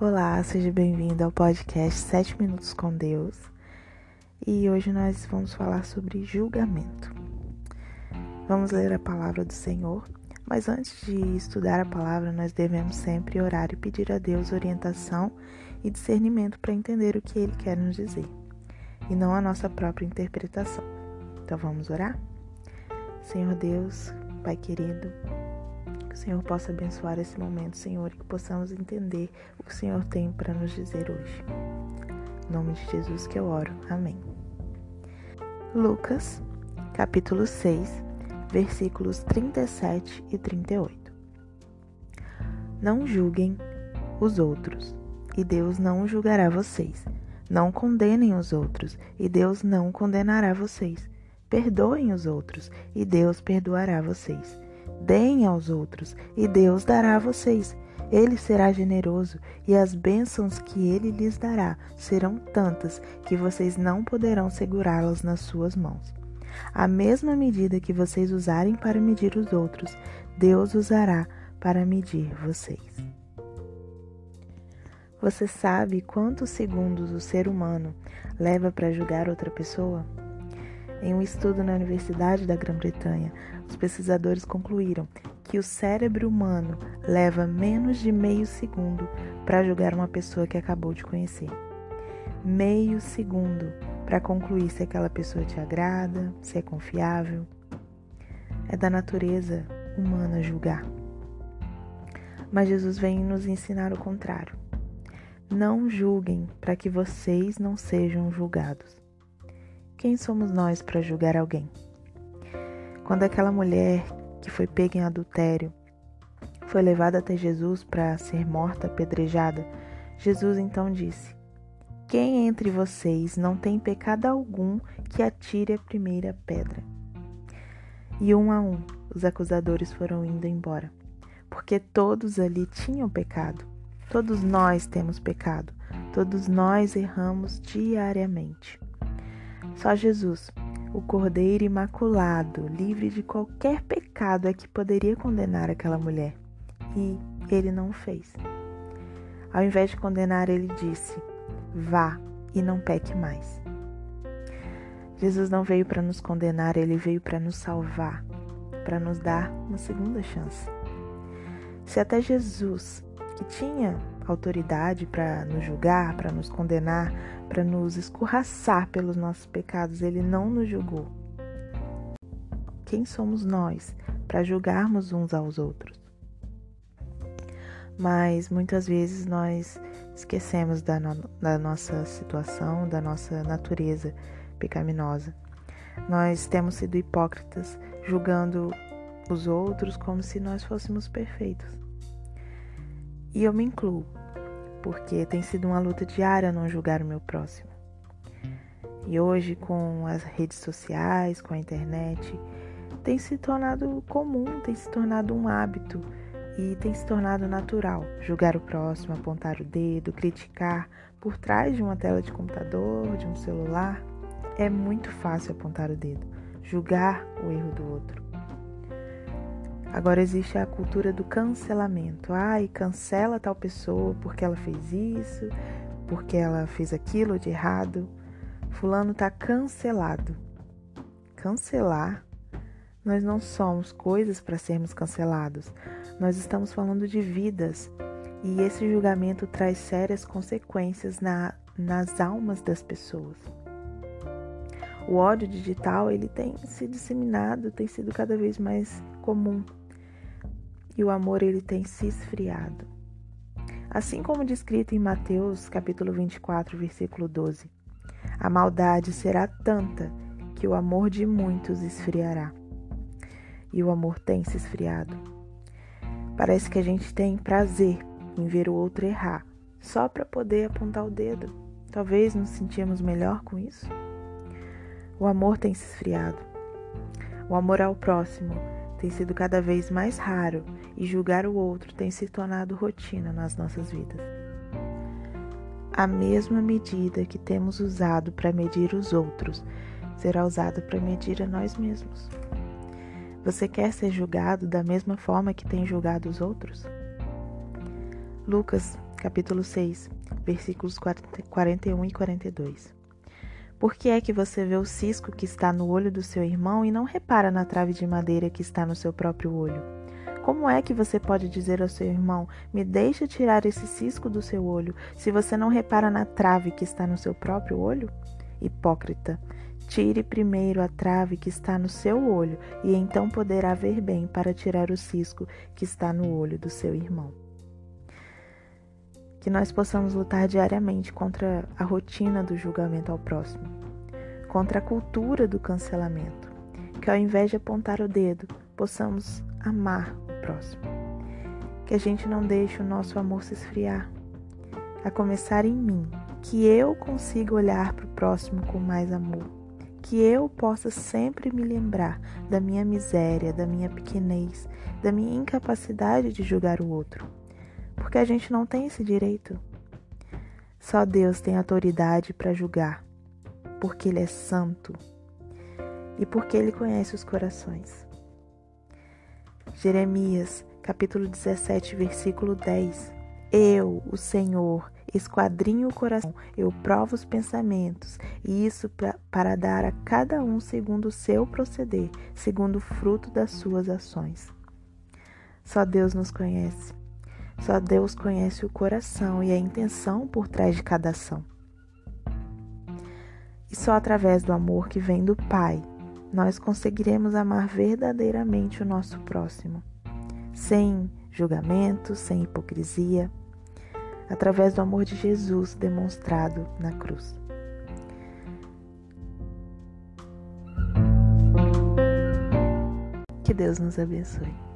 Olá, seja bem-vindo ao podcast 7 Minutos com Deus. E hoje nós vamos falar sobre julgamento. Vamos ler a palavra do Senhor, mas antes de estudar a palavra, nós devemos sempre orar e pedir a Deus orientação e discernimento para entender o que Ele quer nos dizer, e não a nossa própria interpretação. Então vamos orar? Senhor Deus, Pai querido, que o Senhor possa abençoar esse momento, Senhor, e que possamos entender o que o Senhor tem para nos dizer hoje. Em nome de Jesus que eu oro. Amém. Lucas, capítulo 6, versículos 37 e 38. Não julguem os outros, e Deus não julgará vocês. Não condenem os outros, e Deus não condenará vocês. Perdoem os outros, e Deus perdoará vocês. Deem aos outros, e Deus dará a vocês. Ele será generoso, e as bênçãos que ele lhes dará serão tantas que vocês não poderão segurá-las nas suas mãos. A mesma medida que vocês usarem para medir os outros, Deus usará para medir vocês. Você sabe quantos segundos o ser humano leva para julgar outra pessoa? Em um estudo na Universidade da Grã-Bretanha, os pesquisadores concluíram que o cérebro humano leva menos de meio segundo para julgar uma pessoa que acabou de conhecer. Meio segundo para concluir se aquela pessoa te agrada, se é confiável. É da natureza humana julgar. Mas Jesus vem nos ensinar o contrário. Não julguem para que vocês não sejam julgados. Quem somos nós para julgar alguém? Quando aquela mulher que foi pega em adultério foi levada até Jesus para ser morta, apedrejada, Jesus então disse: Quem entre vocês não tem pecado algum que atire a primeira pedra? E um a um os acusadores foram indo embora, porque todos ali tinham pecado. Todos nós temos pecado, todos nós erramos diariamente. Só Jesus, o Cordeiro Imaculado, livre de qualquer pecado, é que poderia condenar aquela mulher. E ele não fez. Ao invés de condenar, ele disse: Vá e não peque mais. Jesus não veio para nos condenar, ele veio para nos salvar, para nos dar uma segunda chance. Se até Jesus, que tinha autoridade para nos julgar, para nos condenar, para nos escorraçar pelos nossos pecados, ele não nos julgou. Quem somos nós para julgarmos uns aos outros? Mas muitas vezes nós esquecemos da, no, da nossa situação, da nossa natureza pecaminosa. Nós temos sido hipócritas, julgando os outros como se nós fôssemos perfeitos. E eu me incluo, porque tem sido uma luta diária não julgar o meu próximo. E hoje, com as redes sociais, com a internet, tem se tornado comum, tem se tornado um hábito e tem se tornado natural julgar o próximo, apontar o dedo, criticar por trás de uma tela de computador, de um celular. É muito fácil apontar o dedo, julgar o erro do outro. Agora existe a cultura do cancelamento. Ai, cancela tal pessoa porque ela fez isso, porque ela fez aquilo de errado. Fulano tá cancelado. Cancelar? Nós não somos coisas para sermos cancelados. Nós estamos falando de vidas. E esse julgamento traz sérias consequências na, nas almas das pessoas. O ódio digital ele tem se disseminado, tem sido cada vez mais comum e o amor ele tem se esfriado. Assim como descrito em Mateus capítulo 24, versículo 12. A maldade será tanta que o amor de muitos esfriará. E o amor tem se esfriado. Parece que a gente tem prazer em ver o outro errar, só para poder apontar o dedo. Talvez nos sentimos melhor com isso. O amor tem se esfriado. O amor ao próximo tem sido cada vez mais raro e julgar o outro tem se tornado rotina nas nossas vidas. A mesma medida que temos usado para medir os outros será usada para medir a nós mesmos. Você quer ser julgado da mesma forma que tem julgado os outros? Lucas, capítulo 6, versículos 41 e 42. Por que é que você vê o cisco que está no olho do seu irmão e não repara na trave de madeira que está no seu próprio olho? Como é que você pode dizer ao seu irmão: Me deixa tirar esse cisco do seu olho, se você não repara na trave que está no seu próprio olho? Hipócrita, tire primeiro a trave que está no seu olho, e então poderá ver bem para tirar o cisco que está no olho do seu irmão. Que nós possamos lutar diariamente contra a rotina do julgamento ao próximo, contra a cultura do cancelamento. Que ao invés de apontar o dedo, possamos amar o próximo. Que a gente não deixe o nosso amor se esfriar, a começar em mim, que eu consiga olhar para o próximo com mais amor, que eu possa sempre me lembrar da minha miséria, da minha pequenez, da minha incapacidade de julgar o outro, porque a gente não tem esse direito. Só Deus tem autoridade para julgar, porque Ele é santo e porque Ele conhece os corações. Jeremias, capítulo 17, versículo 10. Eu, o Senhor, esquadrinho o coração, eu provo os pensamentos, e isso pra, para dar a cada um segundo o seu proceder, segundo o fruto das suas ações. Só Deus nos conhece. Só Deus conhece o coração e a intenção por trás de cada ação. E só através do amor que vem do Pai nós conseguiremos amar verdadeiramente o nosso próximo, sem julgamento, sem hipocrisia, através do amor de Jesus demonstrado na cruz. Que Deus nos abençoe.